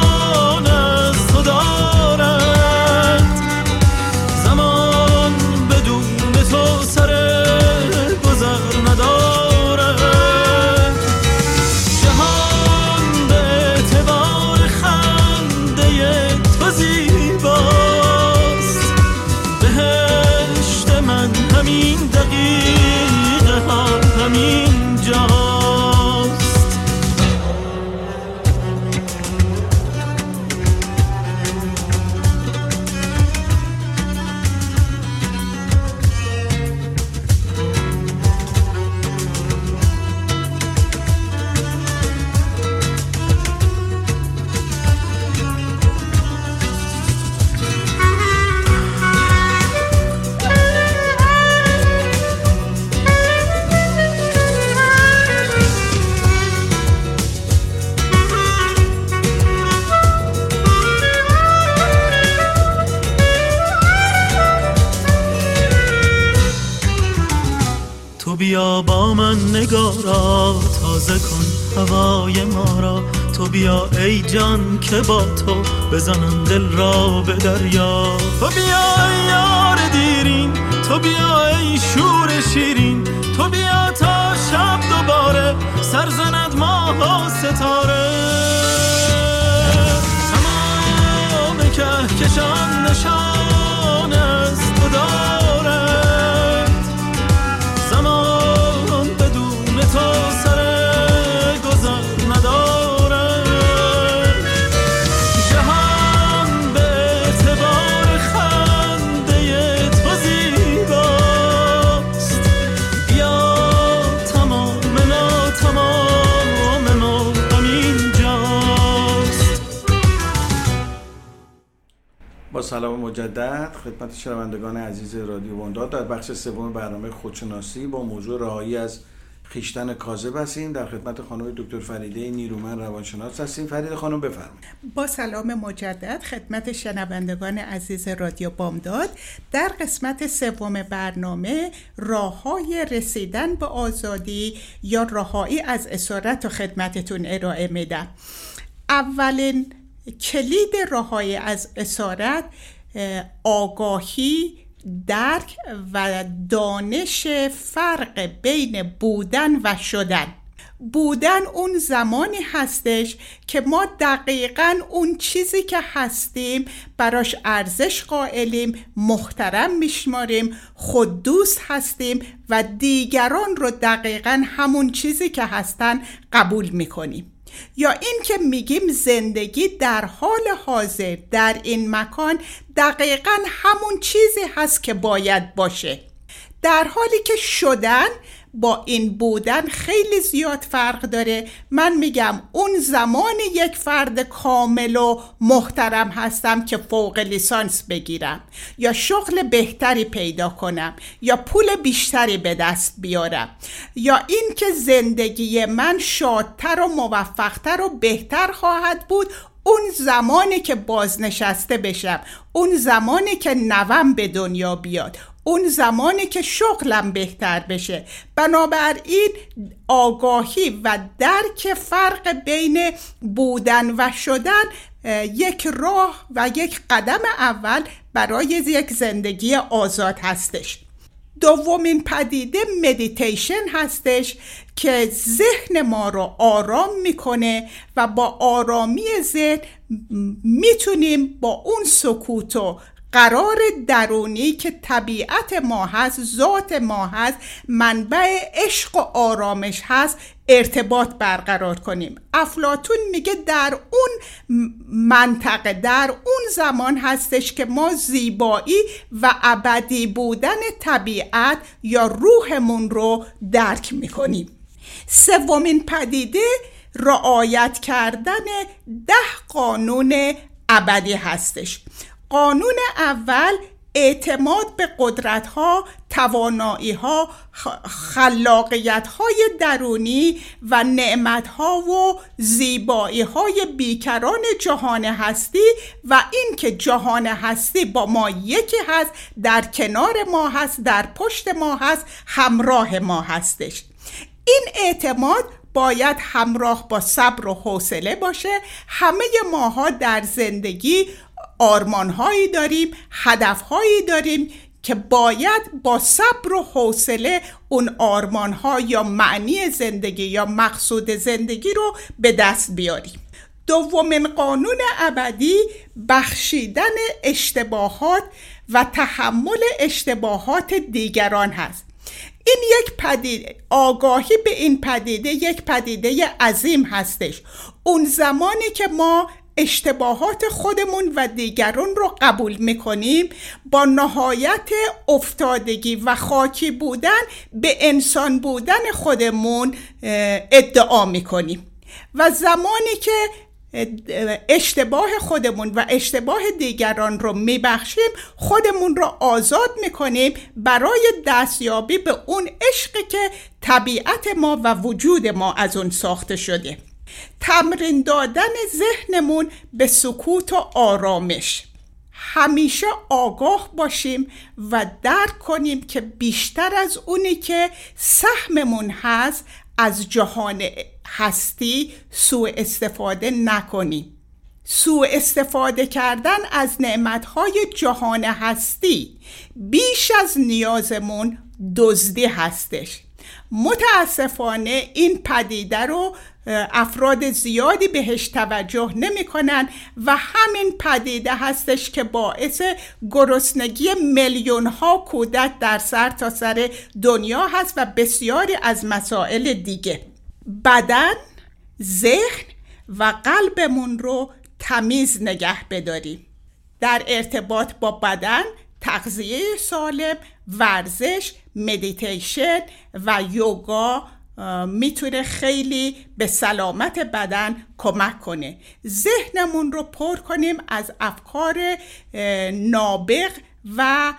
ای جان که با تو بزنم دل را به دریا. تو بیا یار دیرین تو بیا ای شور شیرین. تو بیا تا شب دوباره سرزند ماه و ستاره. تمام کهکشان سلام مجدد. خدمت شنوندگان عزیز رادیو بنداد در بخش سوم برنامه خودشناسی با موضوع رهایی از خیشتن کاذب هستیم. در خدمت خانم دکتر فریده نیرومن روانشناس هستیم. فرید خانم بفرمایید. با سلام مجدد خدمت شنوندگان عزیز رادیو بامداد. در قسمت سوم برنامه راههای رسیدن به آزادی یا رهایی از اسارت و خدمتتون ارائه میدم. اولین کلید رهایی از اسارت اه، آگاهی درک و دانش فرق بین بودن و شدن. بودن اون زمانی هستش که ما دقیقا اون چیزی که هستیم براش ارزش قائلیم محترم میشماریم خود دوست هستیم و دیگران رو دقیقا همون چیزی که هستن قبول می‌کنیم. یا این که میگیم زندگی در حال حاضر در این مکان دقیقا همون چیزی هست که باید باشه. در حالی که شدن با این بودن خیلی زیاد فرق داره. من میگم اون زمان یک فرد کامل و محترم هستم که فوق لیسانس بگیرم. یا شغل بهتری پیدا کنم. یا پول بیشتری به دست بیارم. یا این که زندگی من شادتر و موفقتر و بهتر خواهد بود اون زمانی که بازنشسته بشم. اون زمانی که نوم به دنیا بیاد. اون زمانی که شغلم بهتر بشه. بنابراین آگاهی و درک فرق بین بودن و شدن یک راه و یک قدم اول برای یک زندگی آزاد هستش. دومین پدیده مدیتیشن هستش که ذهن ما رو آرام می‌کنه و با آرامی ذهن می‌تونیم با اون سکوت و قرار درونی که طبیعت ما هست ذات ما هست منبع عشق و آرامش هست ارتباط برقرار کنیم. افلاتون میگه در اون منطقه در اون زمان هستش که ما زیبایی و ابدی بودن طبیعت یا روحمون رو درک می‌کنیم. سومین پدیده رعایت کردن ده قانون ابدی هستش. قانون اول اعتماد به قدرت ها توانایی ها خلاقیت های درونی و نعمت ها و زیبایی های بیکران جهان هستی و اینکه جهان هستی با ما یکی هست در کنار ما هست در پشت ما هست همراه ما هستش. این اعتماد باید همراه با صبر و حوصله باشه. همه ماها در زندگی آرمانهایی داریم هدفهایی داریم که باید با صبر و حوصله اون آرمانها یا معنی زندگی یا مقصود زندگی رو به دست بیاریم. دومین قانون ابدی بخشیدن اشتباهات و تحمل اشتباهات دیگران هست. این یک پدیده آگاهی به این پدیده یک پدیده عظیم هستش. اون زمانی که ما اشتباهات خودمون و دیگران رو قبول می‌کنیم. با نهایت افتادگی و خاکی بودن به انسان بودن خودمون ادعا می‌کنیم. و زمانی که اشتباه خودمون و اشتباه دیگران رو میبخشیم خودمون رو آزاد می‌کنیم برای دستیابی به اون عشقی که طبیعت ما و وجود ما از اون ساخته شده. تمرین دادن ذهنمون به سکوت و آرامش. همیشه آگاه باشیم و درک کنیم که بیشتر از اونی که سهممون هست از جهان هستی سوء استفاده نکنیم. سوء استفاده کردن از نعمتهای جهان هستی بیش از نیازمون دزدی هستش. متاسفانه این پدیده رو افراد زیادی بهش توجه نمی‌کنن و همین پدیده هستش که باعث گرسنگی میلیون ها کودک در سر تا سر دنیا هست و بسیاری از مسائل دیگه. بدن ذهن و قلبمون رو تمیز نگه بداریم. در ارتباط با بدن تغذیه سالم ورزش مدیتیشن و یوگا می‌تونه خیلی به سلامت بدن کمک کنه. ذهنمون رو پر کنیم از افکار نابغ و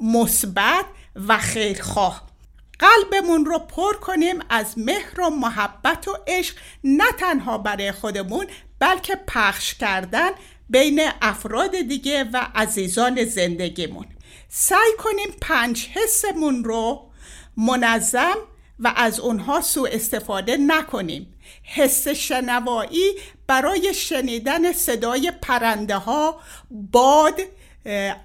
مثبت و خیرخواه. قلبمون رو پر کنیم از مهر و محبت و عشق نه تنها برای خودمون بلکه پخش کردن بین افراد دیگه و عزیزان زندگیمون. سعی کنیم پنج حسمون رو منظم و از اونها سوء استفاده نکنیم. حس شنوایی برای شنیدن صدای پرنده ها باد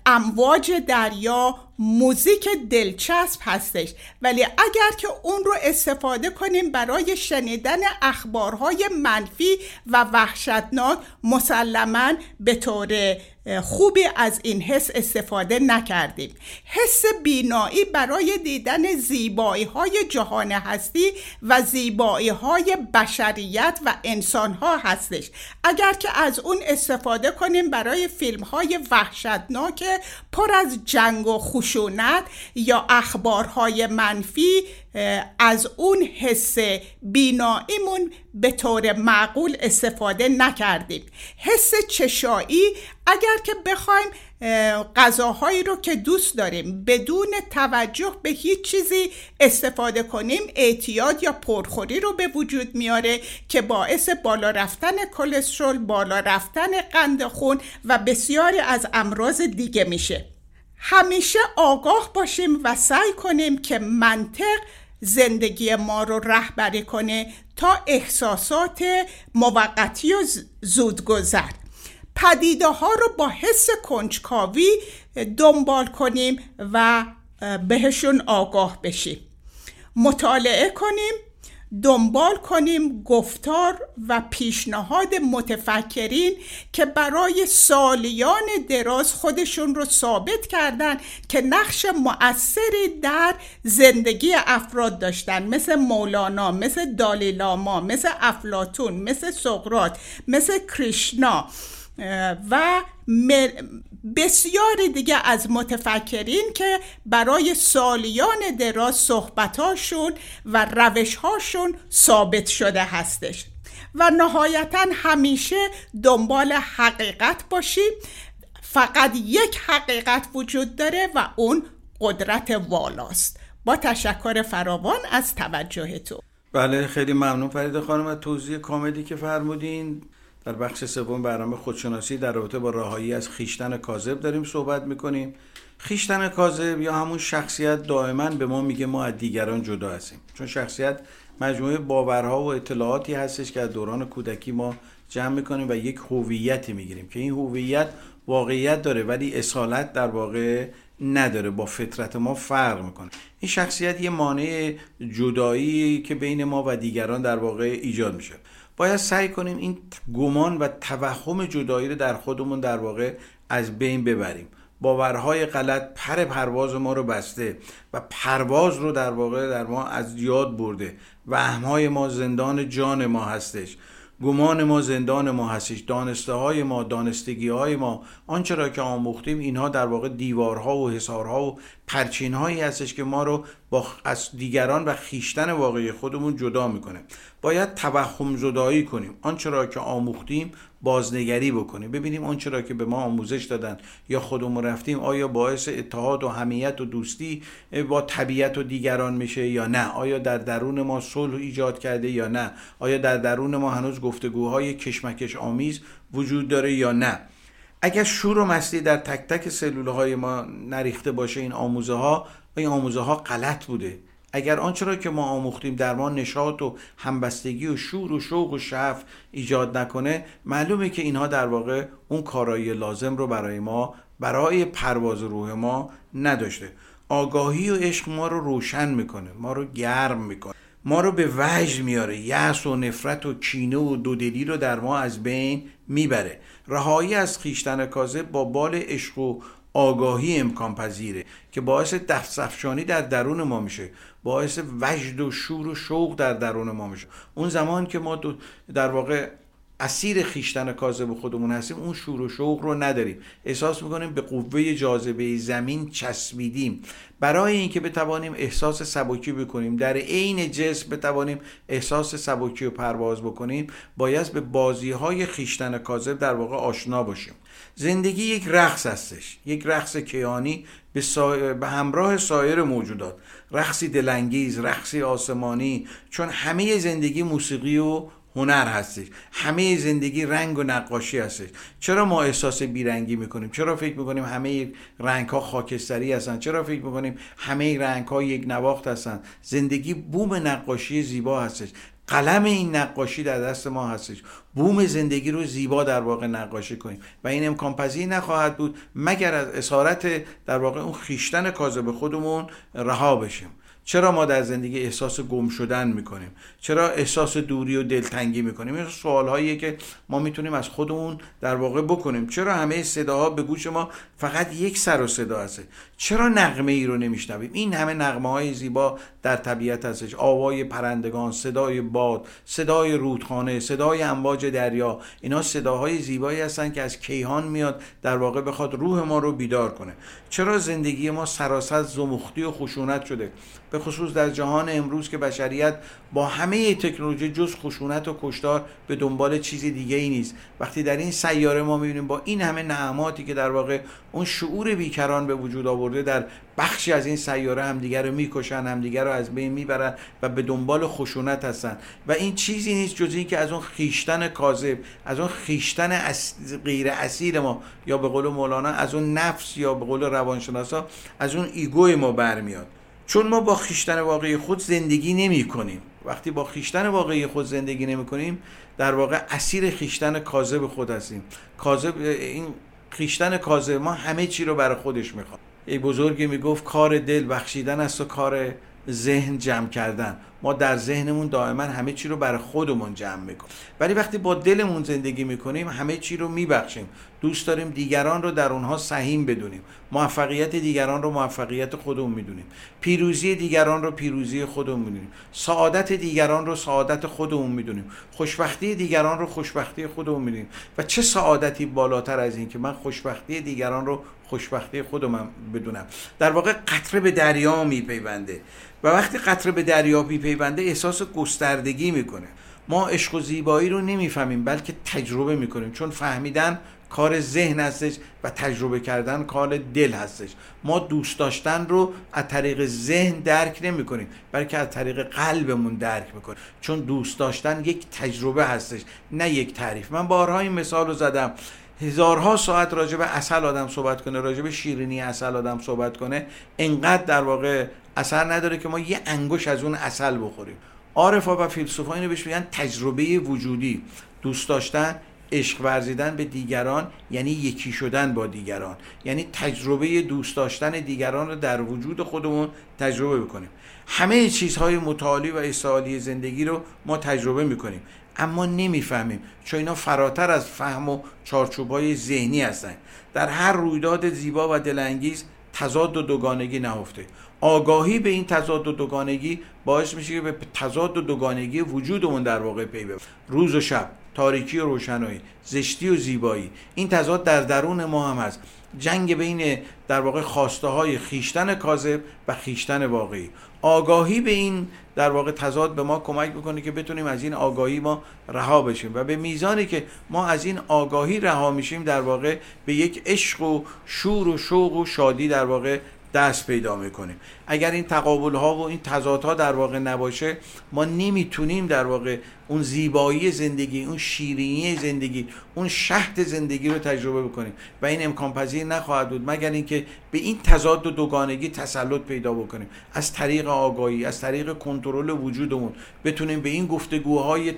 امواج دریا موزیک دلچسب هستش. ولی اگر که اون رو استفاده کنیم برای شنیدن اخبارهای منفی و وحشتناک مسلما به طور خوبی از این حس استفاده نکردیم. حس بینایی برای دیدن زیبایی های جهان هستی و زیبایی های بشریت و انسان ها هستش. اگر که از اون استفاده کنیم برای فیلم های وحشتناک پر از جنگ و خشونت یا اخبارهای منفی از اون حس بیناییمون به طور معقول استفاده نکردیم. حس چشایی اگر که بخوایم غذاهایی رو که دوست داریم بدون توجه به هیچ چیزی استفاده کنیم اعتیاد یا پرخوری رو به وجود میاره که باعث بالا رفتن کلسترول بالا رفتن قند خون و بسیاری از امراض دیگه میشه. همیشه آگاه باشیم و سعی کنیم که منطق زندگی ما رو رهبری کنه تا احساسات موقتی و زودگذر. پدیده ها رو با حس کنجکاوی دنبال کنیم و بهشون آگاه بشیم. مطالعه کنیم دنبال کنیم گفتار و پیشنهاد متفکرین که برای سالیان دراز خودشون رو ثابت کردن که نقش مؤثری در زندگی افراد داشتن. مثل مولانا مثل دالیلاما مثل افلاتون مثل سقرات مثل کریشنا. و بسیاری دیگه از متفکرین که برای سالیان دراز صحبتاشون و روشهاشون ثابت شده هستش. و نهایتا همیشه دنبال حقیقت باشیم. فقط یک حقیقت وجود داره و اون قدرت والاست. با تشکر فراوان از توجهتون. بله خیلی ممنون فرید خانم از توضیح کاملی که فرمودین. در بخش سوم برنامه خودشناسی در رابطه با راهایی از خیشتن کاذب داریم صحبت می‌کنیم. خیشتن کاذب یا همون شخصیت دائما به ما میگه ما از دیگران جدا هستیم. چون شخصیت مجموعه باورها و اطلاعاتی هستش که از دوران کودکی ما جمع می‌کنیم و یک هویتی می‌گیریم که این هویت واقعیت داره ولی اصالت در واقع نداره با فطرت ما فرق می‌کنه. این شخصیت یه مانع جدایی که بین ما و دیگران در واقع ایجاد میشه. باید سعی کنیم این گمان و توهم جدایی رو در خودمون در واقع از بین ببریم. باورهای غلط پر پرواز ما رو بسته و پرواز رو در واقع در ما از یاد برده وهمهای ما زندان جان ما هستش. گمان ما زندان ما هستش دانسته های ما دانستگی های ما. آنچه را که آموختیم اینها در واقع دیوارها و حسارها و پرچین هایی هستش که ما رو با از دیگران و خیشتن واقعی خودمون جدا می‌کنه. باید توهم زدایی کنیم. آنچه را که آموختیم بازنگری بکنیم. ببینیم آنچه را که به ما آموزش دادن. یا خودمون رفتیم آیا باعث اتحاد و همیت و دوستی با طبیعت و دیگران میشه یا نه؟ آیا در درون ما صلح ایجاد کرده یا نه؟ آیا در درون ما هنوز گفتگوهای کشمکش آمیز وجود داره یا نه؟ اگر شور و مستی در تک تک سلول های ما نریخته باشه این آموزه ها این آموزه ها غلط بوده. اگر آنچه را که ما آموختیم در ما نشاط و همبستگی و شور و شوق و شف ایجاد نکنه معلومه که اینها در واقع اون کارایی لازم رو برای ما برای پرواز روح ما نداشته. آگاهی و عشق ما رو روشن می‌کنه ما رو گرم می‌کنه. ما رو به وجد میاره یأس و نفرت و کینه و دودلی رو در ما از بین می‌بره. رهایی از خیشتن کاذب با بال عشق و آگاهی امکان پذیره که باعث دفسفشانی در درون ما میشه باعث وجد و شور و شوق در درون ما میشه. اون زمان که ما در واقع اسیر خیشتن کاذب خودمون هستیم اون شور و شوق رو نداریم. احساس می‌کنیم به قوه جاذبه زمین چسبیدیم. برای اینکه بتوانیم احساس سبکی بکنیم در عین جسم بتوانیم احساس سبکی و پرواز بکنیم باید به بازی های خیشتن کاذب در واقع آشنا باشیم. زندگی یک رقص هستش. یک رقص کیانی به, به همراه سایر موجودات. رقصی دلانگیز رقصی آسمانی چون همه زندگی موسیقی و هنر هستش. همه زندگی رنگ و نقاشی هستش. چرا ما احساس بیرنگی می‌کنیم؟ چرا فکر می‌کنیم همه رنگ ها خاکستری هستن؟ چرا فکر می‌کنیم همه رنگ ها یک نواخت هستن؟ زندگی بوم نقاشی زیبا هستش. قلم این نقاشی در دست ما هستش. بوم زندگی رو زیبا در واقع نقاشی کنیم. و این امکان پذیر نخواهد بود مگر از اسارت در واقع اون خیشتن کاذب خودمون رها بشیم. چرا ما در زندگی احساس گم شدن می‌کنیم؟ چرا احساس دوری و دلتنگی می‌کنیم؟ این سوال هاییه که ما می‌تونیم از خودمون در واقع بکنیم. چرا همه صداها به گوش ما فقط یک سر و صدا هست؟ چرا نغمه ای رو نمیشنویم؟ این همه نغمه های زیبا در طبیعت هستش. آوای پرندگان صدای باد صدای رودخانه صدای امواج دریا. اینا صداهای زیبایی هستن که از کیهان میاد در واقع بخواد روح ما رو بیدار کنه. چرا زندگی ما سراسر زمختی و خشونت شده؟ به خصوص در جهان امروز که بشریت با همه تکنولوژی جز خشونت و کشتار به دنبال چیز دیگه ای نیست. وقتی در این سیاره ما می‌بینیم با این همه نعماتی که در واقع اون شعور بیکران به وجود آورده در بخشی از این سیاره همدیگر رو می‌کشن همدیگر رو از بین می‌برن و به دنبال خشونت هستن. و این چیزی نیست جز که از اون خیشتن کاذب از اون خیشتن غیر اصیل ما یا به قول مولانا از اون نفس یا به قول روانشناسا از اون ایگوی ما برمیاد. چون ما با خیشتن واقعی خود زندگی نمی کنیم. وقتی با خیشتن واقعی خود زندگی نمی کنیم در واقع اسیر خیشتن کاذب خود هستیم. کاذب این خیشتن کاذب ما همه چی رو برای خودش می‌خواد ای بزرگی می‌گفت کار دل بخشیدن است و کار ذهن جمع کردن. ما در ذهنمون دائما همه چی رو برای خودمون جمع می‌کنیم. ولی وقتی با دلمون زندگی می‌کنیم همه چی رو میبخشیم. دوست داریم دیگران رو در اونها سهیم بدونیم. موفقیت دیگران رو موفقیت خودمون می‌دونیم. پیروزی دیگران رو پیروزی خودمون می‌دونیم. سعادت دیگران رو سعادت خودمون می‌دونیم. خوشبختی دیگران رو خوشبختی خودمون می‌دونیم. و چه سعادتی بالاتر از این که من خوشبختی دیگران رو خوشبختی خودم بدونم. در واقع قطره به دریا میپیونده. و وقتی قطره به دریا میپیونده احساس گستردگی می‌کنه. ما عشق و زیبایی رو نمی‌فهمیم بلکه تجربه می‌کنیم. چون فهمیدن کار ذهن هستش و تجربه کردن کار دل هستش. ما دوست داشتن رو از طریق ذهن درک نمی کنیم بلکه از طریق قلبمون درک می‌کنیم. چون دوست داشتن یک تجربه هستش نه یک تعریف. من بارها این مثال رو زدم. هزارها ساعت راجع به اصل آدم صحبت کنه راجع به شیرینی اصل آدم صحبت کنه انقدر در واقع اثر نداره که ما یه انگوش از اون اصل بخوریم. عارفا و فیلسوفا اینو بهش میگن تجربه وجودی. دوست داشتن عشق ورزیدن به دیگران یعنی یکی شدن با دیگران. یعنی تجربه دوست داشتن دیگران رو در وجود خودمون تجربه بکنیم. همه چیزهای متعالی و استعالی زندگی رو ما تجربه می‌کنیم. اما نمی‌فهمیم. چون اینا فراتر از فهم و چارچوب های ذهنی هستن. در هر رویداد زیبا و دلانگیز تضاد و دوگانگی نهفته. آگاهی به این تضاد و دوگانگی باعث میشه که به تضاد و دوگانگی وجودمون در واقع پی ببریم روز و شب تاریکی و روشنایی زشتی و زیبایی. این تضاد در درون ما هم هست. جنگ بین در واقع خواسته های خیشتن کاذب و خیشتن واقعی. آگاهی به این در واقع تضاد به ما کمک می‌کنه که بتونیم از این آگاهی ما رها بشیم و به میزانی که ما از این آگاهی رها میشیم در واقع به یک عشق و شور و شوق و شادی در واقع دست پیدا می‌کنیم. اگر این تقابل ها و این تضادها در واقع نباشه ما نمی‌تونیم در واقع اون زیبایی زندگی اون شیرینی زندگی اون شهد زندگی رو تجربه بکنیم. و این امکان پذیر نخواهد بود مگر اینکه به این تضاد و دوگانگی تسلط پیدا بکنیم. از طریق آگاهی از طریق کنترل وجودمون بتونیم به این گفتگوهای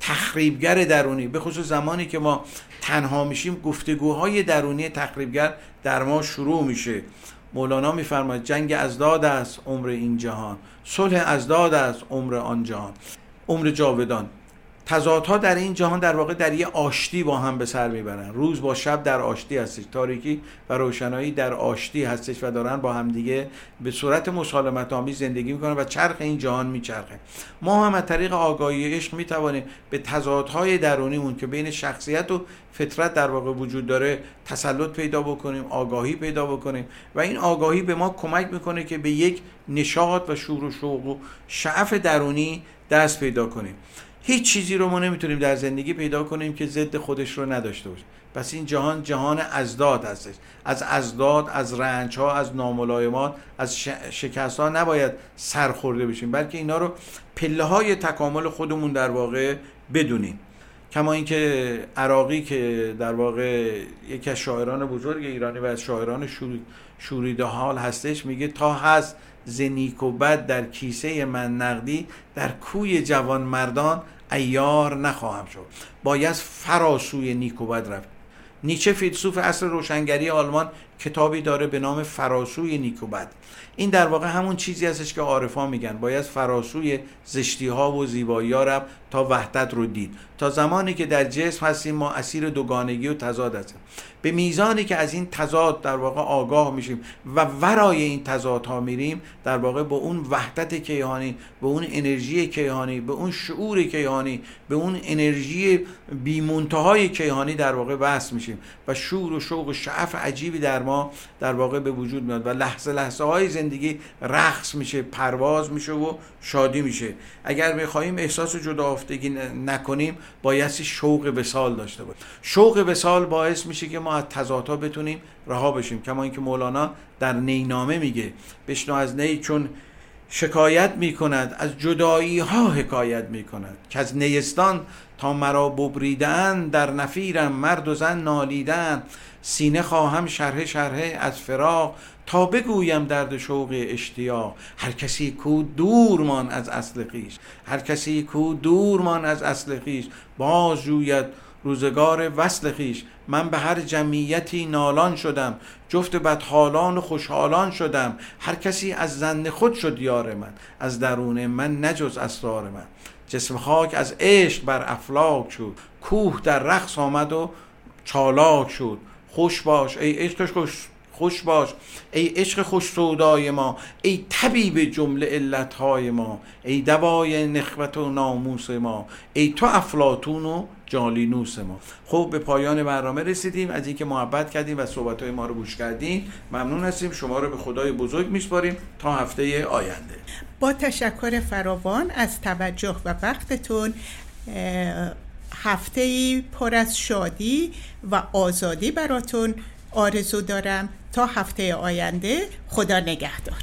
تخریبگر درونی به خصوص زمانی که ما تنها میشیم گفتگوهای درونی تخریبگر در ما شروع میشه. مولانا میفرماید جنگ ازداد است عمر این جهان صلح ازداد است عمر آن جهان. عمر جاودان. تضادها در این جهان در واقع در یه آشتی با هم به سر می‌برن. روز با شب در آشتی هستش تاریکی و روشنایی در آشتی هستش و دارن با همدیگه به صورت مسالمت آمیز زندگی می‌کنن و چرخ این جهان میچرخه. ما هم از طریق آگاهی عشق می‌توانیم به تضادهای درونیمون که بین شخصیت و فطرت در واقع وجود داره تسلط پیدا بکنیم آگاهی پیدا بکنیم و این آگاهی به ما کمک می‌کنه که به یک نشاط و شور و شوق و شعف درونی دست پیدا کنیم. هیچ چیزی رو ما نمی‌تونیم در زندگی پیدا کنیم که ضد خودش رو نداشته باشه. پس این جهان جهان ازداد هستش. از ازداد از رنج ها از ناملایمات از شکست ها نباید سرخورده بشیم بلکه اینا رو پله های تکامل خودمون در واقع بدونیم. کما اینکه عراقی که در واقع یکی از شاعران بزرگ ایرانی و از شاعران شوریده حال هستش میگه تا هست زنیک و بد در کیسه من نقدی در کوی جوان مردان ایار نخواهم شد. باید فراسوی نیک و بد رفت. نیچه فیلسوف اصل روشنگری آلمان کتابی داره به نام فراسوی نیک و بد این در واقع همون چیزی هستش که عارفان میگن. باید فراسوی زشتی ها و زیبایی ها رفت تا وحدت رو دید. تا زمانی که در جسم هستیم ما اسیر دوگانگی و تضاد هستیم. به میزانی که از این تضاد در واقع آگاه میشیم و ورای این تضادها میریم در واقع به اون وحدت کیهانی به اون انرژی کیهانی به اون شعور کیهانی به اون انرژی بیمونتهای کیهانی در واقع وصل میشیم و شور و شوق و شعف عجیبی در ما در واقع به وجود میاد و لحظه لحظه های زندگی رقص میشه پرواز میشه و شادی میشه. اگر می‌خواهیم احساس جدا نکنیم بایستی شوق وسال داشته باشیم. شوق وسال باعث میشه که ما از تضادها بتونیم رها بشیم. کما اینکه مولانا در نینامه میگه بشنو از نی چون شکایت می کند از جدایی ها حکایت می کند که از نیستان تا مرا ببریدن در نفیرم مرد و زن نالیدن. سینه خواهم شرح شرح از فراق تا بگویم درد شوق اشتیاق. هر کسی کو دورمان از اصل خیش هر کسی کو دورمان از اصل خیش. باز جوید روزگار وصل خیش. من به هر جمعیتی نالان شدم. جفت بدحالان و خوشحالان شدم. هر کسی از زن خود شد یار من. از درون من نجز اسرار من. جسم خاک از عشق بر افلاک شد. کوه در رقص آمد و چالاک شد. خوش باش ای عشق خوش خوش باش. ای عشق خوش سودای ما. ای طبیب جمله علتهای ما. ای دوای نخوت و ناموس ما. ای تو افلاتون و جالینوس ما. خب به پایان برنامه رسیدیم. از اینکه محبت کردیم و صحبت ما رو گوش کردیم ممنون هستیم. شما رو به خدای بزرگ میسپاریم. تا هفته آینده. با تشکر فراوان از توجه و وقتتون هفته پر از شادی و آزادی براتون آرزو دارم. تا هفته آینده خدا نگهدار.